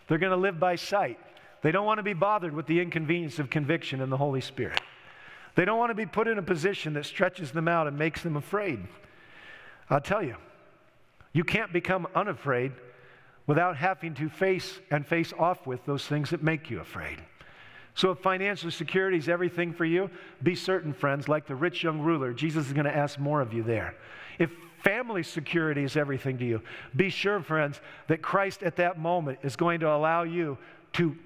They're going to live by sight. They don't want to be bothered with the inconvenience of conviction in the Holy Spirit. They don't want to be put in a position that stretches them out and makes them afraid. I'll tell you, you can't become unafraid without having to face and face off with those things that make you afraid. So, if financial security is everything for you, be certain, friends, like the rich young ruler, Jesus is going to ask more of you there. If family security is everything to you, be sure, friends, that Christ at that moment is going to allow you to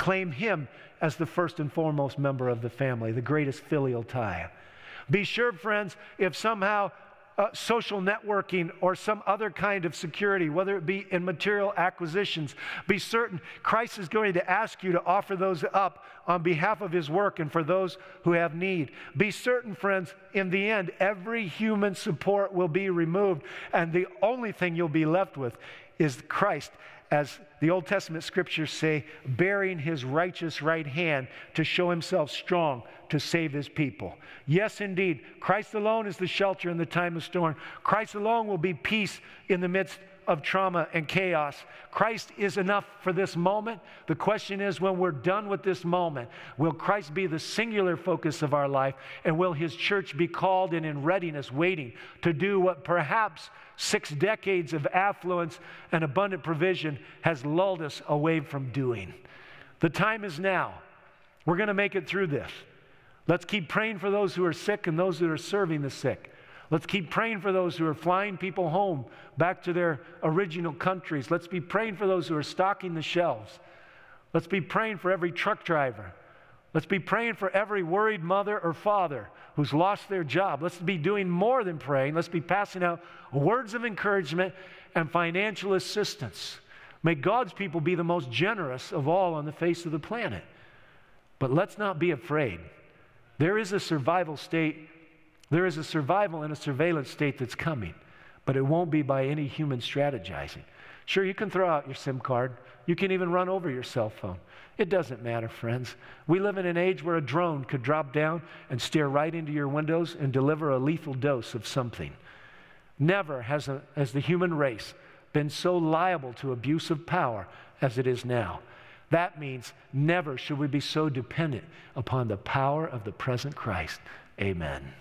Claim him as the first and foremost member of the family, the greatest filial tie. Be sure, friends, if somehow uh, social networking or some other kind of security, whether it be in material acquisitions, be certain Christ is going to ask you to offer those up on behalf of his work and for those who have need. Be certain, friends, in the end, every human support will be removed, and the only thing you'll be left with is Christ as the Old Testament scriptures say, bearing his righteous right hand to show himself strong to save his people. Yes, indeed, Christ alone is the shelter in the time of storm. Christ alone will be peace in the midst of trauma and chaos. Christ is enough for this moment. The question is when we're done with this moment, will Christ be the singular focus of our life? And will his church be called and in readiness, waiting to do what perhaps six decades of affluence and abundant provision has lulled us away from doing? The time is now. We're going to make it through this. Let's keep praying for those who are sick and those that are serving the sick. Let's keep praying for those who are flying people home back to their original countries. Let's be praying for those who are stocking the shelves. Let's be praying for every truck driver. Let's be praying for every worried mother or father who's lost their job. Let's be doing more than praying. Let's be passing out words of encouragement and financial assistance. May God's people be the most generous of all on the face of the planet. But let's not be afraid. There is a survival state there is a survival and a surveillance state that's coming, but it won't be by any human strategizing. Sure, you can throw out your SIM card. You can even run over your cell phone. It doesn't matter, friends. We live in an age where a drone could drop down and stare right into your windows and deliver a lethal dose of something. Never has, a, has the human race been so liable to abuse of power as it is now. That means never should we be so dependent upon the power of the present Christ. Amen.